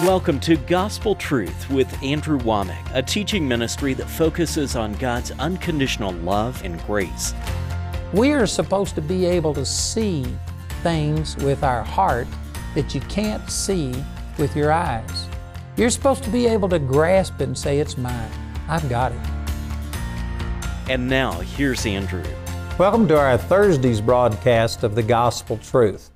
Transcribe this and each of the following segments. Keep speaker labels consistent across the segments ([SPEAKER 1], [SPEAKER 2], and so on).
[SPEAKER 1] Welcome to Gospel Truth with Andrew Wommack, a teaching ministry that focuses on God's unconditional love and grace.
[SPEAKER 2] We are supposed to be able to see things with our heart that you can't see with your eyes. You're supposed to be able to grasp it and say, It's mine. I've got it.
[SPEAKER 1] And now, here's Andrew.
[SPEAKER 2] Welcome to our Thursday's broadcast of the Gospel Truth.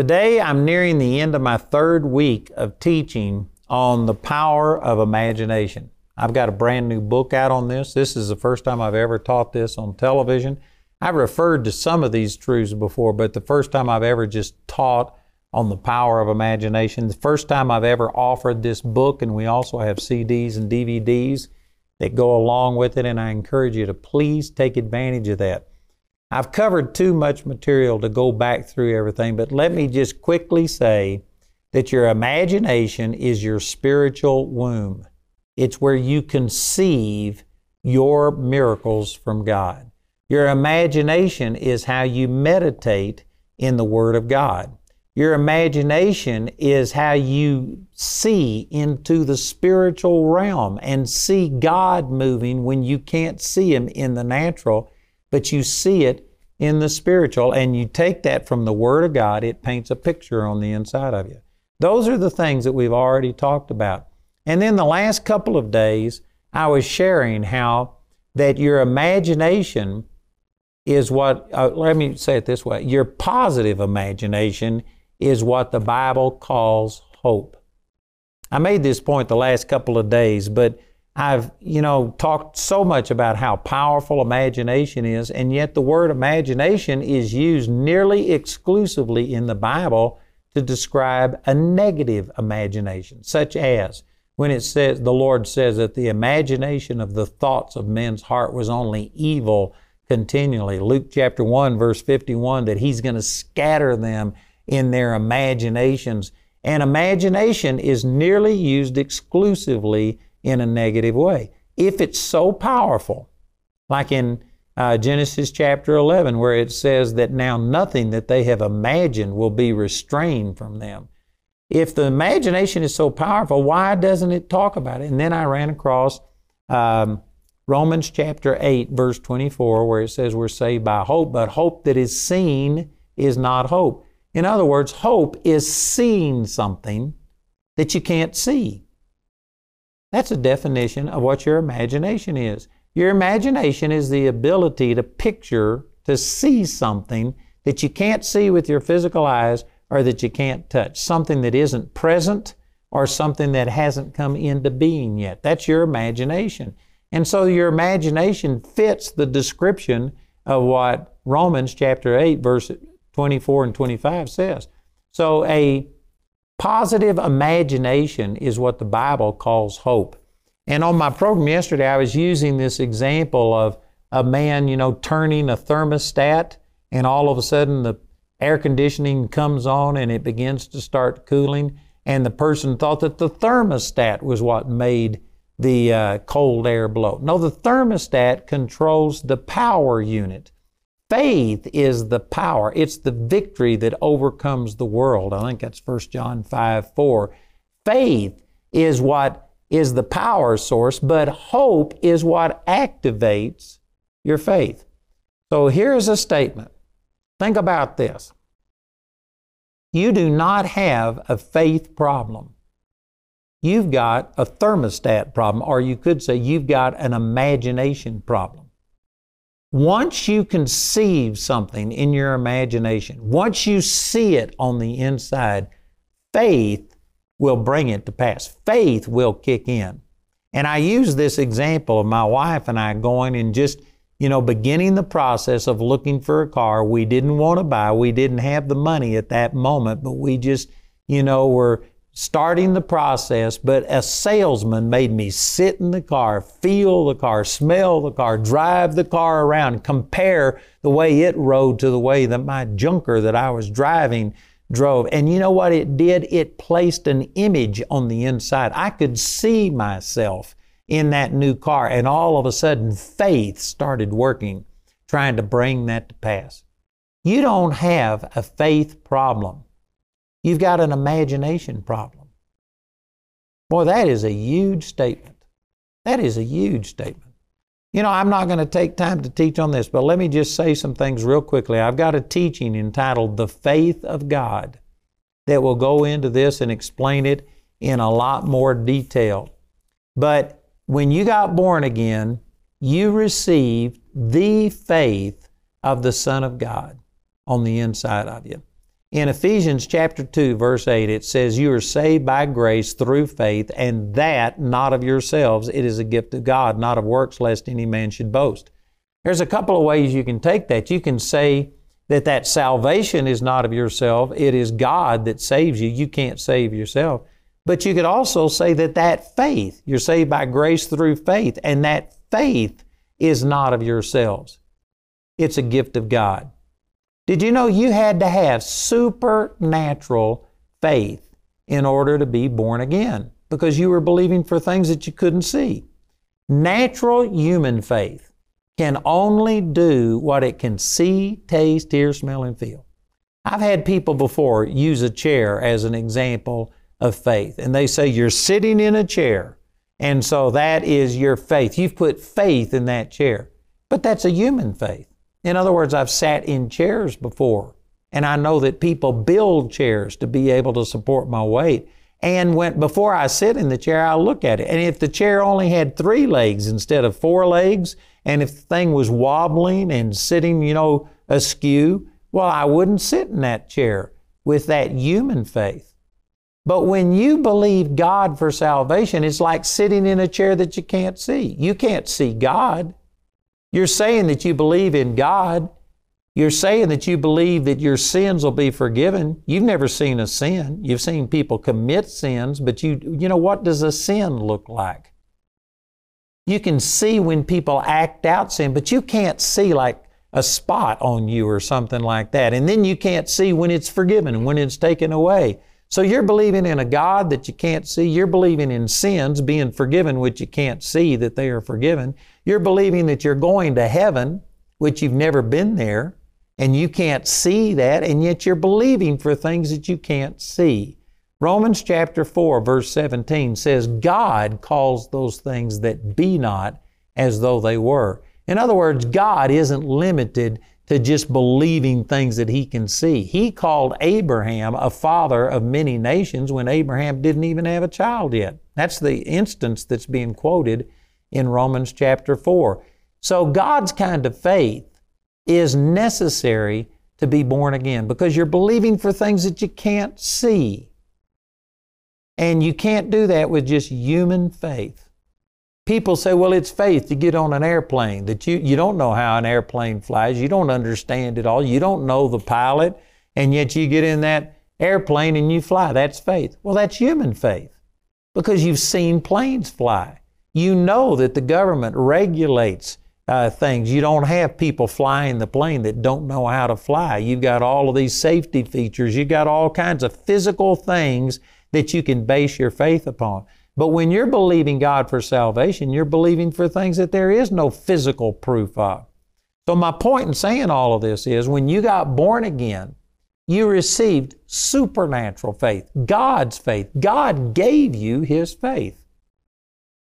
[SPEAKER 2] Today, I'm nearing the end of my third week of teaching on the power of imagination. I've got a brand new book out on this. This is the first time I've ever taught this on television. I've referred to some of these truths before, but the first time I've ever just taught on the power of imagination. The first time I've ever offered this book, and we also have CDs and DVDs that go along with it, and I encourage you to please take advantage of that. I've covered too much material to go back through everything, but let me just quickly say that your imagination is your spiritual womb. It's where you conceive your miracles from God. Your imagination is how you meditate in the Word of God. Your imagination is how you see into the spiritual realm and see God moving when you can't see Him in the natural, but you see it in the spiritual. And you take that from the Word of God, it paints a picture on the inside of you. Those are the things that we've already talked about. And then the last couple of days, I was sharing how that your imagination is what, uh, let me say it this way your positive imagination is what the Bible calls hope. I made this point the last couple of days, but I've, you know, talked so much about how powerful imagination is, and yet the word imagination is used nearly exclusively in the Bible to describe a negative imagination, such as when it says, the Lord says that the imagination of the thoughts of men's heart was only evil continually. Luke chapter 1, verse 51, that He's going to scatter them in their imaginations. And imagination is nearly used exclusively in a negative way. If it's so powerful, like in uh, Genesis chapter 11, where it says that now nothing that they have imagined will be restrained from them. If the imagination is so powerful, why doesn't it talk about it? And then I ran across um, Romans chapter 8, verse 24, where it says we're saved by hope, but hope that is seen is not hope. In other words, hope is seeing something that you can't see. That's a definition of what your imagination is. Your imagination is the ability to picture, to see something that you can't see with your physical eyes or that you can't touch, something that isn't present or something that hasn't come into being yet. That's your imagination. And so your imagination fits the description of what Romans chapter 8, verse 24 and 25 says. So a Positive imagination is what the Bible calls hope. And on my program yesterday, I was using this example of a man, you know, turning a thermostat, and all of a sudden the air conditioning comes on and it begins to start cooling. And the person thought that the thermostat was what made the uh, cold air blow. No, the thermostat controls the power unit. Faith is the power. It's the victory that overcomes the world. I think that's 1 John 5 4. Faith is what is the power source, but hope is what activates your faith. So here's a statement. Think about this. You do not have a faith problem. You've got a thermostat problem, or you could say you've got an imagination problem. Once you conceive something in your imagination, once you see it on the inside, faith will bring it to pass. Faith will kick in. And I use this example of my wife and I going and just, you know, beginning the process of looking for a car we didn't want to buy. We didn't have the money at that moment, but we just, you know, were starting the process, but a salesman made me sit in the car, feel the car, smell the car, drive the car around, compare the way it rode to the way that my junker that I was driving drove. And you know what it did? It placed an image on the inside. I could see myself in that new car, and all of a sudden, faith started working, trying to bring that to pass. You don't have a faith problem. You've got an imagination problem. Boy, that is a huge statement. That is a huge statement. You know, I'm not going to take time to teach on this, but let me just say some things real quickly. I've got a teaching entitled The Faith of God that will go into this and explain it in a lot more detail. But when you got born again, you received the faith of the Son of God on the inside of you. In Ephesians chapter 2 verse 8 it says you are saved by grace through faith and that not of yourselves it is a gift of God not of works lest any man should boast. There's a couple of ways you can take that. You can say that that salvation is not of yourself, it is God that saves you. You can't save yourself. But you could also say that that faith, you're saved by grace through faith and that faith is not of yourselves. It's a gift of God. Did you know you had to have supernatural faith in order to be born again? Because you were believing for things that you couldn't see. Natural human faith can only do what it can see, taste, hear, smell, and feel. I've had people before use a chair as an example of faith, and they say you're sitting in a chair, and so that is your faith. You've put faith in that chair. But that's a human faith. In other words, I've sat in chairs before, and I know that people build chairs to be able to support my weight. And when before I sit in the chair, I look at it. And if the chair only had three legs instead of four legs, and if the thing was wobbling and sitting, you know, askew, well, I wouldn't sit in that chair with that human faith. But when you believe God for salvation, it's like sitting in a chair that you can't see. You can't see God. You're saying that you believe in God. You're saying that you believe that your sins will be forgiven. You've never seen a sin. You've seen people commit sins, but you, you know, what does a sin look like? You can see when people act out sin, but you can't see like a spot on you or something like that. And then you can't see when it's forgiven and when it's taken away. So you're believing in a God that you can't see. You're believing in sins being forgiven, which you can't see that they are forgiven. You're believing that you're going to heaven, which you've never been there, and you can't see that, and yet you're believing for things that you can't see. Romans chapter 4, verse 17 says, God calls those things that be not as though they were. In other words, God isn't limited to just believing things that he can see. He called Abraham a father of many nations when Abraham didn't even have a child yet. That's the instance that's being quoted in Romans chapter 4. So God's kind of faith is necessary to be born again because you're believing for things that you can't see. And you can't do that with just human faith. People say, well, it's faith to get on an airplane, that you, you don't know how an airplane flies. You don't understand it all. You don't know the pilot, and yet you get in that airplane and you fly. That's faith. Well, that's human faith because you've seen planes fly. You know that the government regulates uh, things. You don't have people flying the plane that don't know how to fly. You've got all of these safety features. You've got all kinds of physical things that you can base your faith upon. But when you're believing God for salvation, you're believing for things that there is no physical proof of. So, my point in saying all of this is when you got born again, you received supernatural faith, God's faith. God gave you His faith.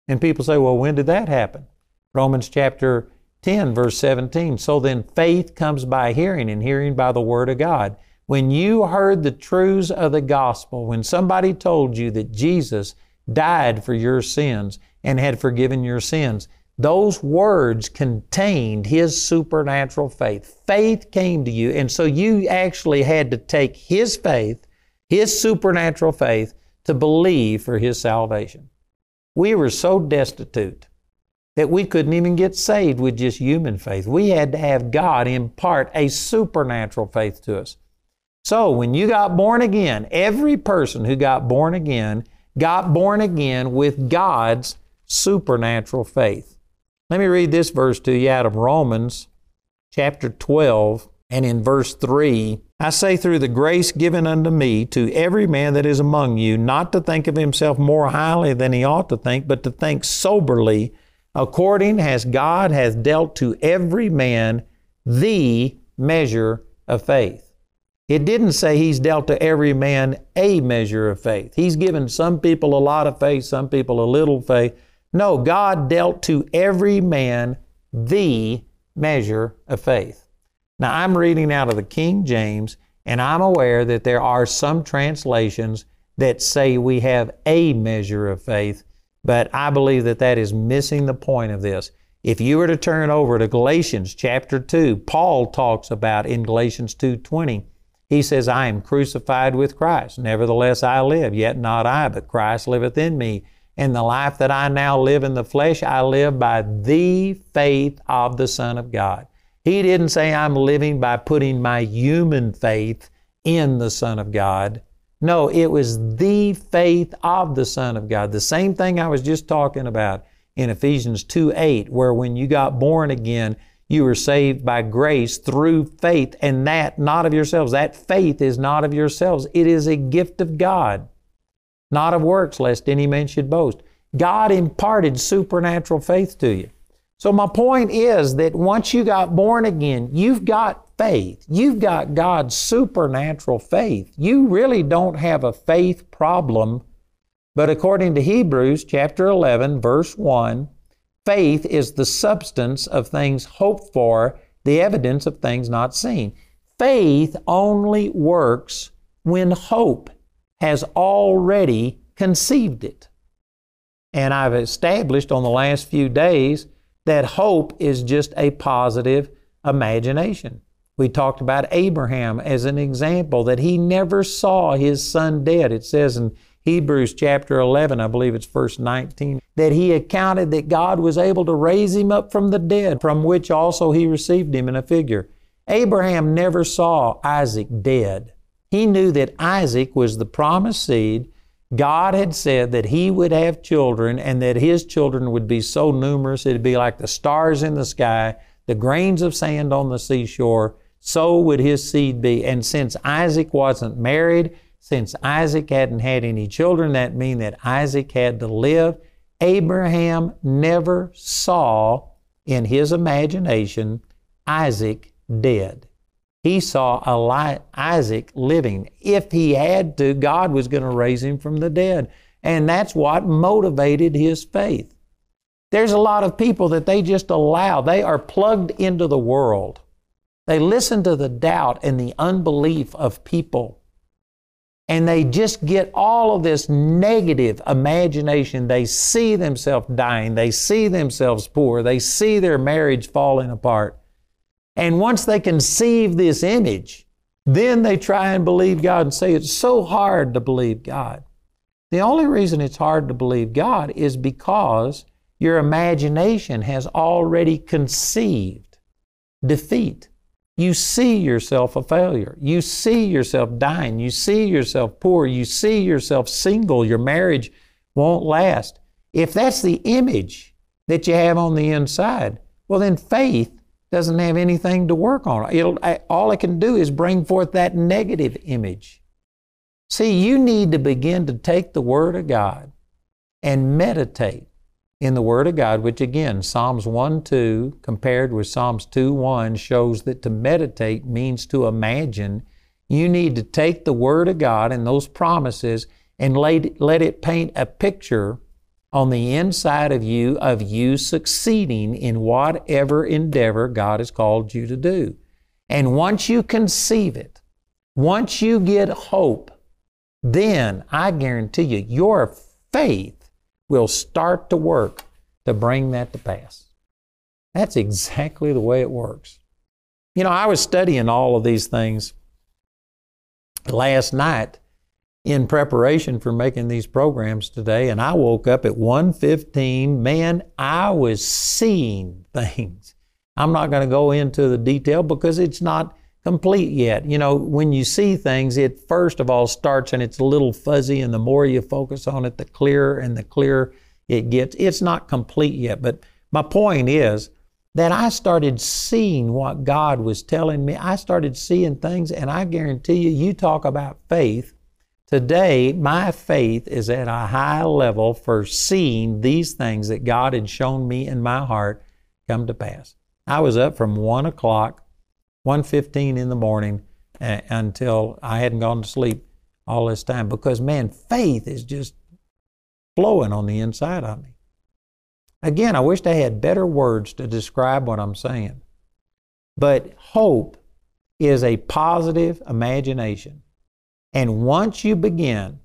[SPEAKER 2] And people say, well, when did that happen? Romans chapter 10, verse 17. So then faith comes by hearing, and hearing by the Word of God. When you heard the truths of the gospel, when somebody told you that Jesus died for your sins and had forgiven your sins. Those words contained His supernatural faith. Faith came to you, and so you actually had to take His faith, His supernatural faith, to believe for His salvation. We were so destitute that we couldn't even get saved with just human faith. We had to have God impart a supernatural faith to us. So when you got born again, every person who got born again got born again with God's supernatural faith. Let me read this verse to you out of Romans chapter 12 and in verse 3. I say, through the grace given unto me, to every man that is among you, not to think of himself more highly than he ought to think, but to think soberly, according as God hath dealt to every man the measure of faith. It didn't say He's dealt to every man a measure of faith. He's given some people a lot of faith, some people a little faith. No, God dealt to every man the measure of faith. Now, I'm reading out of the King James, and I'm aware that there are some translations that say we have a measure of faith, but I believe that that is missing the point of this. If you were to turn over to Galatians chapter 2, Paul talks about in Galatians 2:20, he says, "I am crucified with Christ; nevertheless I live, yet not I, but Christ liveth in me." And the life that I now live in the flesh, I live by the faith of the Son of God. He didn't say I'm living by putting my human faith in the Son of God. No, it was the faith of the Son of God. The same thing I was just talking about in Ephesians 2 8, where when you got born again, you were saved by grace through faith, and that not of yourselves. That faith is not of yourselves. It is a gift of God not of works, lest any man should boast. God imparted supernatural faith to you. So, my point is that once you got born again, you've got faith. You've got God's supernatural faith. You really don't have a faith problem. But according to Hebrews chapter 11, verse 1, faith is the substance of things hoped for, the evidence of things not seen. Faith only works when hope has already conceived it. And I've established on the last few days that hope is just a positive imagination. We talked about Abraham as an example that he never saw his son dead. It says in Hebrews chapter 11, I believe it's verse 19, that he accounted that God was able to raise him up from the dead, from which also he received him in a figure. Abraham never saw Isaac dead. He knew that Isaac was the promised seed. God had said that he would have children and that his children would be so numerous it'd be like the stars in the sky, the grains of sand on the seashore. So would his seed be. And since Isaac wasn't married, since Isaac hadn't had any children, that mean that Isaac had to live. Abraham never saw in his imagination Isaac dead. He saw Isaac living. If he had to, God was going to raise him from the dead. And that's what motivated his faith. There's a lot of people that they just allow, they are plugged into the world. They listen to the doubt and the unbelief of people. And they just get all of this negative imagination. They see themselves dying. They see themselves poor. They see their marriage falling apart. And once they conceive this image, then they try and believe God and say it's so hard to believe God. The only reason it's hard to believe God is because your imagination has already conceived defeat. You see yourself a failure. You see yourself dying. You see yourself poor. You see yourself single. Your marriage won't last. If that's the image that you have on the inside, well, then faith doesn't have anything to work on. It'll, all it can do is bring forth that negative image. See, you need to begin to take the Word of God and meditate in the Word of God, which again, Psalms 1 2 compared with Psalms 2 1 shows that to meditate means to imagine. You need to take the Word of God and those promises and let, let it paint a picture on the inside of you of you succeeding in whatever endeavor God has called you to do. And once you conceive it, once you get hope, then I guarantee you, your faith will start to work to bring that to pass. That's exactly the way it works. You know, I was studying all of these things last night in preparation for making these programs today and I woke up at 1:15 man I was seeing things I'm not going to go into the detail because it's not complete yet. You know when you see things it first of all starts and it's a little fuzzy and the more you focus on it the clearer and the clearer it gets. It's not complete yet but my point is that I started seeing what God was telling me. I started seeing things and I guarantee you you talk about faith. Today, my faith is at a high level for seeing these things that God had shown me in my heart come to pass. I was up from 1 o'clock, 1.15 in the morning, uh, until I hadn't gone to sleep all this time because, man, faith is just flowing on the inside of me. Again, I wish I had better words to describe what I'm saying. But hope is a positive imagination. And once you begin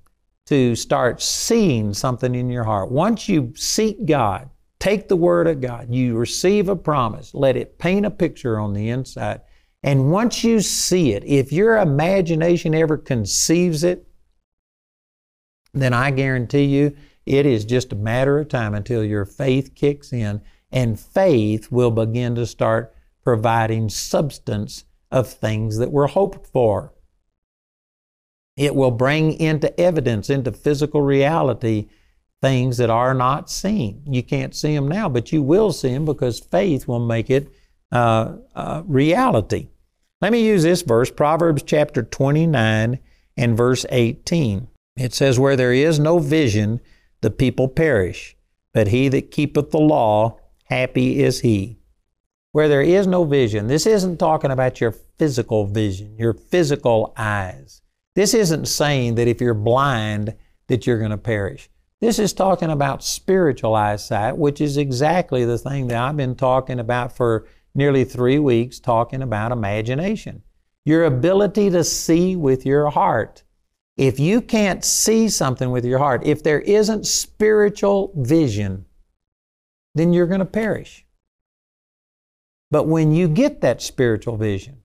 [SPEAKER 2] to start seeing something in your heart, once you seek God, take the Word of God, you receive a promise, let it paint a picture on the inside. And once you see it, if your imagination ever conceives it, then I guarantee you it is just a matter of time until your faith kicks in, and faith will begin to start providing substance of things that were hoped for. It will bring into evidence, into physical reality, things that are not seen. You can't see them now, but you will see them because faith will make it uh, uh, reality. Let me use this verse, Proverbs chapter 29 and verse 18. It says, Where there is no vision, the people perish, but he that keepeth the law, happy is he. Where there is no vision, this isn't talking about your physical vision, your physical eyes. This isn't saying that if you're blind, that you're going to perish. This is talking about spiritual eyesight, which is exactly the thing that I've been talking about for nearly three weeks, talking about imagination. Your ability to see with your heart. If you can't see something with your heart, if there isn't spiritual vision, then you're going to perish. But when you get that spiritual vision,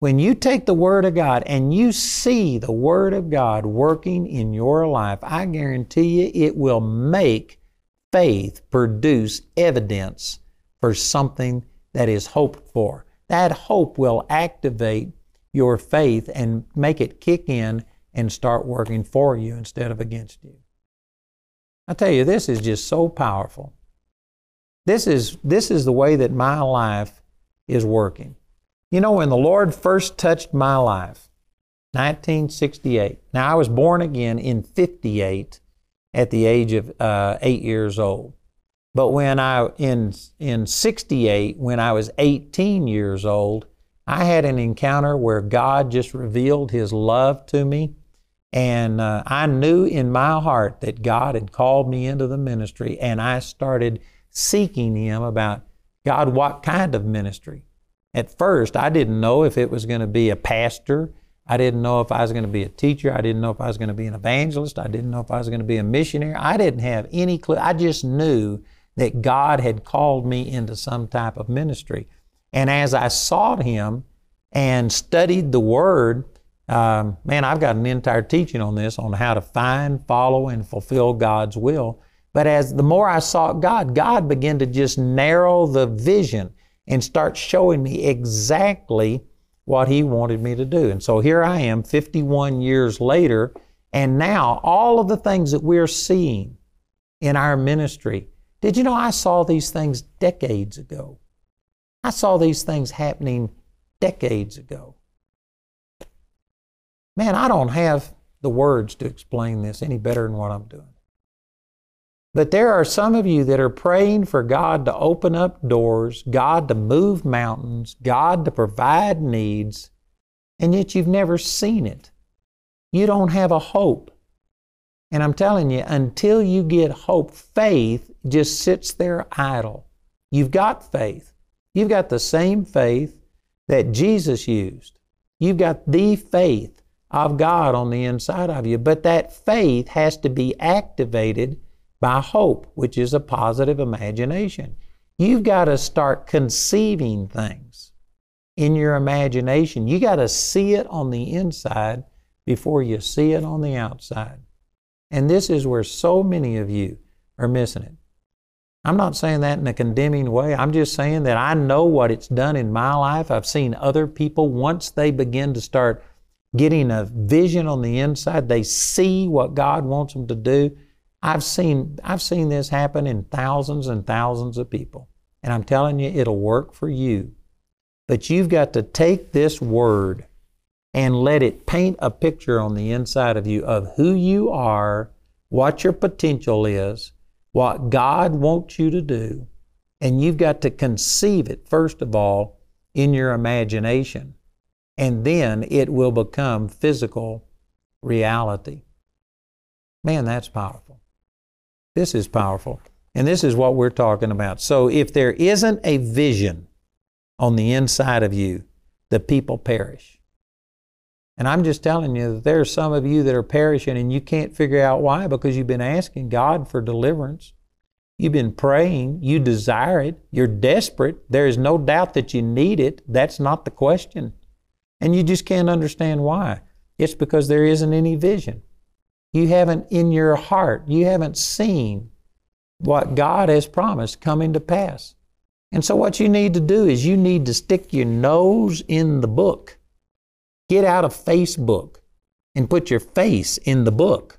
[SPEAKER 2] when you take the Word of God and you see the Word of God working in your life, I guarantee you it will make faith produce evidence for something that is hoped for. That hope will activate your faith and make it kick in and start working for you instead of against you. I tell you, this is just so powerful. This is, this is the way that my life is working. You know, when the Lord first touched my life, 1968. Now, I was born again in 58 at the age of uh, eight years old. But when I, in, in 68, when I was 18 years old, I had an encounter where God just revealed His love to me. And uh, I knew in my heart that God had called me into the ministry, and I started seeking Him about God, what kind of ministry? At first, I didn't know if it was going to be a pastor. I didn't know if I was going to be a teacher. I didn't know if I was going to be an evangelist. I didn't know if I was going to be a missionary. I didn't have any clue. I just knew that God had called me into some type of ministry. And as I sought Him and studied the Word, um, man, I've got an entire teaching on this on how to find, follow, and fulfill God's will. But as the more I sought God, God began to just narrow the vision and start showing me exactly what He wanted me to do. And so here I am, 51 years later, and now all of the things that we're seeing in our ministry. Did you know I saw these things decades ago? I saw these things happening decades ago. Man, I don't have the words to explain this any better than what I'm doing. But there are some of you that are praying for God to open up doors, God to move mountains, God to provide needs, and yet you've never seen it. You don't have a hope. And I'm telling you, until you get hope, faith just sits there idle. You've got faith. You've got the same faith that Jesus used. You've got the faith of God on the inside of you. But that faith has to be activated by hope, which is a positive imagination. You've got to start conceiving things in your imagination. You got to see it on the inside before you see it on the outside. And this is where so many of you are missing it. I'm not saying that in a condemning way. I'm just saying that I know what it's done in my life. I've seen other people, once they begin to start getting a vision on the inside, they see what God wants them to do I've seen, I've seen this happen in thousands and thousands of people. And I'm telling you, it'll work for you. But you've got to take this word and let it paint a picture on the inside of you of who you are, what your potential is, what God wants you to do. And you've got to conceive it, first of all, in your imagination. and then it will become physical reality. Man, that's powerful. This is powerful. And this is what we're talking about. So if there isn't a vision on the inside of you, the people perish. And I'm just telling you that there are some of you that are perishing and you can't figure out why because you've been asking God for deliverance. You've been praying. You desire it. You're desperate. There is no doubt that you need it. That's not the question. And you just can't understand why. It's because there isn't any vision. You haven't, in your heart, you haven't seen what God has promised coming to pass. And so, what you need to do is you need to stick your nose in the book. Get out of Facebook and put your face in the book.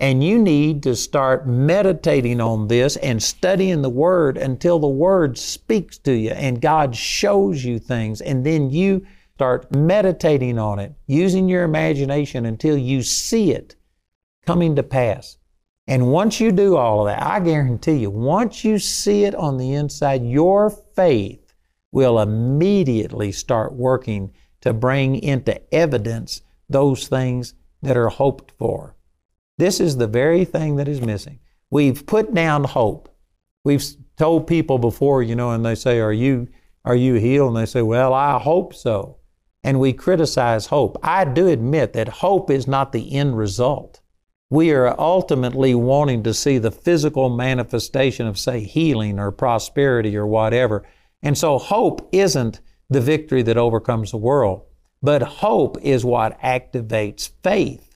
[SPEAKER 2] And you need to start meditating on this and studying the Word until the Word speaks to you and God shows you things. And then you start meditating on it, using your imagination until you see it coming to pass. And once you do all of that, I guarantee you, once you see it on the inside, your faith will immediately start working to bring into evidence those things that are hoped for. This is the very thing that is missing. We've put down hope. We've told people before, you know, and they say, Are you are you healed? And they say, Well, I hope so. And we criticize hope. I do admit that hope is not the end result. We are ultimately wanting to see the physical manifestation of, say, healing or prosperity or whatever. And so hope isn't the victory that overcomes the world, but hope is what activates faith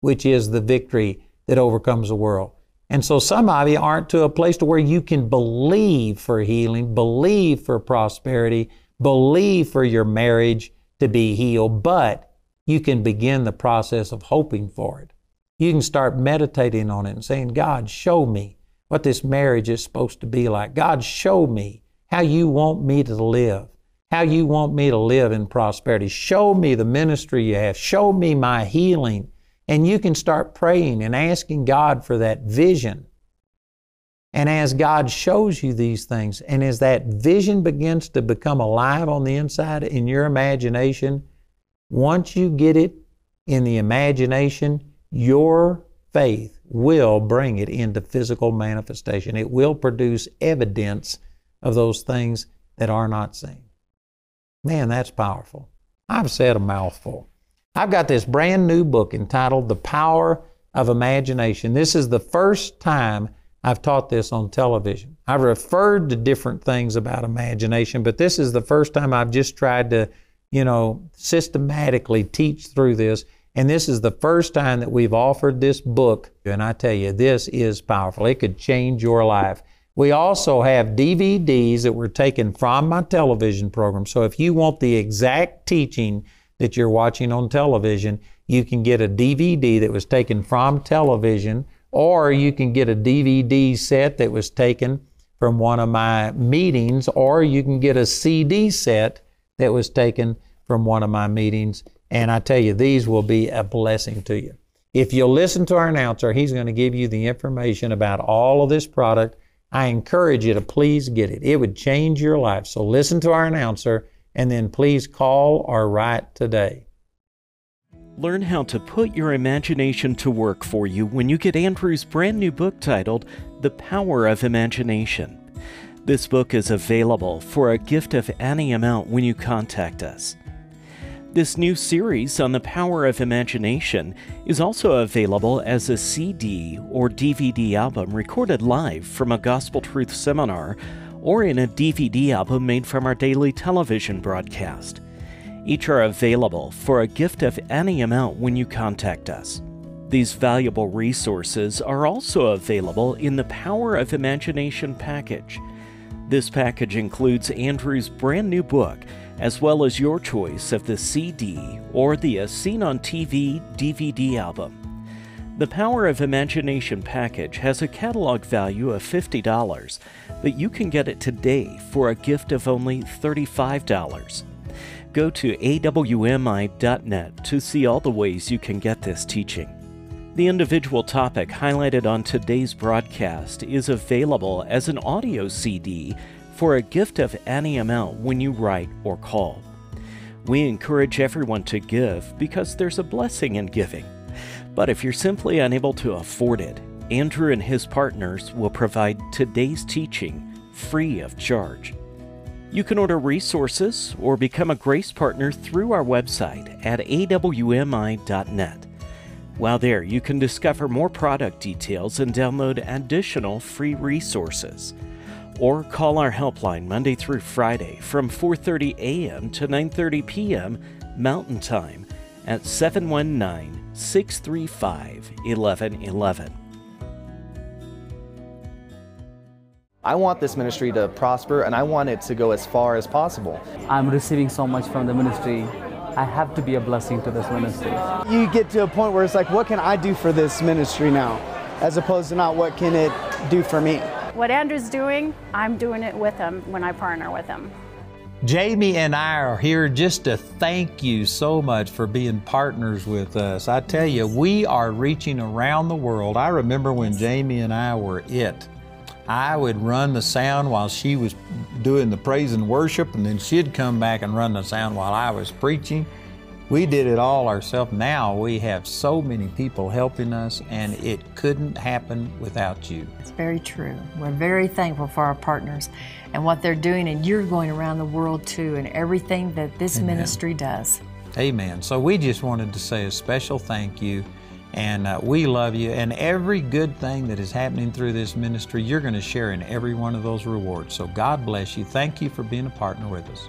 [SPEAKER 2] which is the victory that overcomes the world. And so some of you aren't to a place to where you can believe for healing, believe for prosperity, believe for your marriage to be healed, but you can begin the process of hoping for it. You can start meditating on it and saying, God, show me what this marriage is supposed to be like. God, show me how you want me to live, how you want me to live in prosperity. Show me the ministry you have. Show me my healing and you can start praying and asking God for that vision. And as God shows you these things, and as that vision begins to become alive on the inside in your imagination, once you get it in the imagination, your faith will bring it into physical manifestation. It will produce evidence of those things that are not seen. Man, that's powerful. I've said a mouthful. I've got this brand new book entitled The Power of Imagination. This is the first time I've taught this on television. I've referred to different things about imagination, but this is the first time I've just tried to, you know, systematically teach through this. And this is the first time that we've offered this book. And I tell you, this is powerful. It could change your life. We also have DVDs that were taken from my television program. So if you want the exact teaching, that you're watching on television, you can get a DVD that was taken from television, or you can get a DVD set that was taken from one of my meetings, or you can get a CD set that was taken from one of my meetings. And I tell you, these will be a blessing to you. If you'll listen to our announcer, he's going to give you the information about all of this product. I encourage you to please get it. It would change your life. So listen to our announcer and then please call or write today.
[SPEAKER 1] Learn how to put your imagination to work for you when you get Andrew's brand new book titled The Power of Imagination. This book is available for a gift of any amount when you contact us. This new series on the power of imagination is also available as a CD or DVD album recorded live from a Gospel Truth seminar or in a DVD album made from our daily television broadcast. Each are available for a gift of any amount when you contact us. These valuable resources are also available in the Power of Imagination package. This package includes Andrew's brand new book, as well as your choice of the CD or the Seen on TV DVD album. The Power of Imagination package has a catalog value of $50, but you can get it today for a gift of only $35. Go to awmi.net to see all the ways you can get this teaching. The individual topic highlighted on today's broadcast is available as an audio CD for a gift of any amount when you write or call. We encourage everyone to give because there's a blessing in giving. But if you're simply unable to afford it, Andrew and his partners will provide today's teaching free of charge. You can order resources or become a Grace Partner through our website at awmi.net. While there, you can discover more product details and download additional free resources. Or call our helpline Monday through Friday from 4:30 a.m. to 9:30 p.m. Mountain Time at 719-635-1111.
[SPEAKER 3] I want this ministry to prosper and I want it to go as far as possible.
[SPEAKER 4] I'm receiving so much from the ministry. I have to be a blessing to this ministry.
[SPEAKER 5] You get to a point where it's like, what can I do for this ministry now? As opposed to not what can it do for me?
[SPEAKER 6] What Andrew's doing, I'm doing it with him when I partner with him.
[SPEAKER 2] Jamie and I are here just to thank you so much for being partners with us. I tell you, we are reaching around the world. I remember when Jamie and I were it. I would run the sound while she was doing the praise and worship, and then she'd come back and run the sound while I was preaching. We did it all ourselves. Now we have so many people helping us, and it couldn't happen without you.
[SPEAKER 7] It's very true. We're very thankful for our partners and what they're doing, and you're going around the world too, and everything that this
[SPEAKER 2] Amen.
[SPEAKER 7] ministry does.
[SPEAKER 2] Amen. So we just wanted to say a special thank you and uh, we love you. And every good thing that is happening through this ministry, you're going to share in every one of those rewards. So God bless you. Thank you for being a partner with us.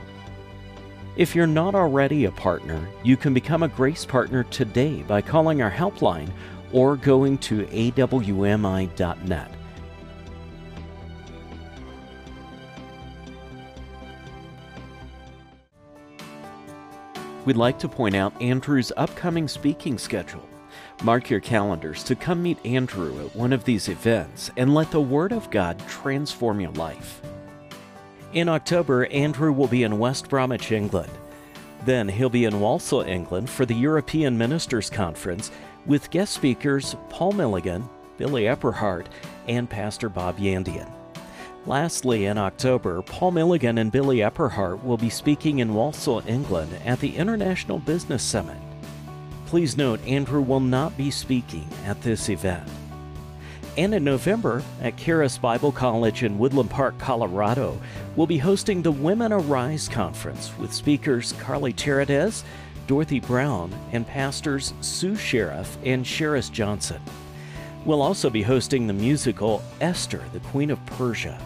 [SPEAKER 1] If you're not already a partner, you can become a Grace Partner today by calling our helpline or going to awmi.net. We'd like to point out Andrew's upcoming speaking schedule. Mark your calendars to come meet Andrew at one of these events and let the Word of God transform your life. In October, Andrew will be in West Bromwich, England. Then he'll be in Walsall, England for the European Ministers Conference with guest speakers Paul Milligan, Billy Epperhart, and Pastor Bob Yandian. Lastly, in October, Paul Milligan and Billy Epperhart will be speaking in Walsall, England at the International Business Summit. Please note, Andrew will not be speaking at this event. And in November, at Charis Bible College in Woodland Park, Colorado, we'll be hosting the Women Arise Conference with speakers Carlie Terradez, Dorothy Brown, and pastors Sue Sheriff and Sheris Johnson. We'll also be hosting the musical Esther, the Queen of Persia.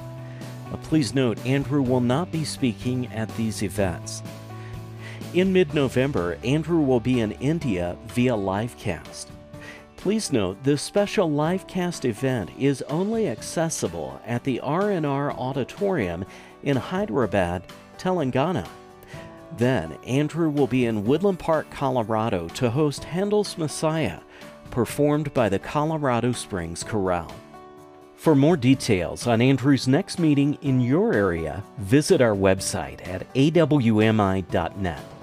[SPEAKER 1] Please note, Andrew will not be speaking at these events. In mid November, Andrew will be in India via livecast. Please note this special livecast event is only accessible at the R&R Auditorium in Hyderabad, Telangana. Then, Andrew will be in Woodland Park, Colorado to host Handel's Messiah, performed by the Colorado Springs Chorale. For more details on Andrew's next meeting in your area, visit our website at awmi.net.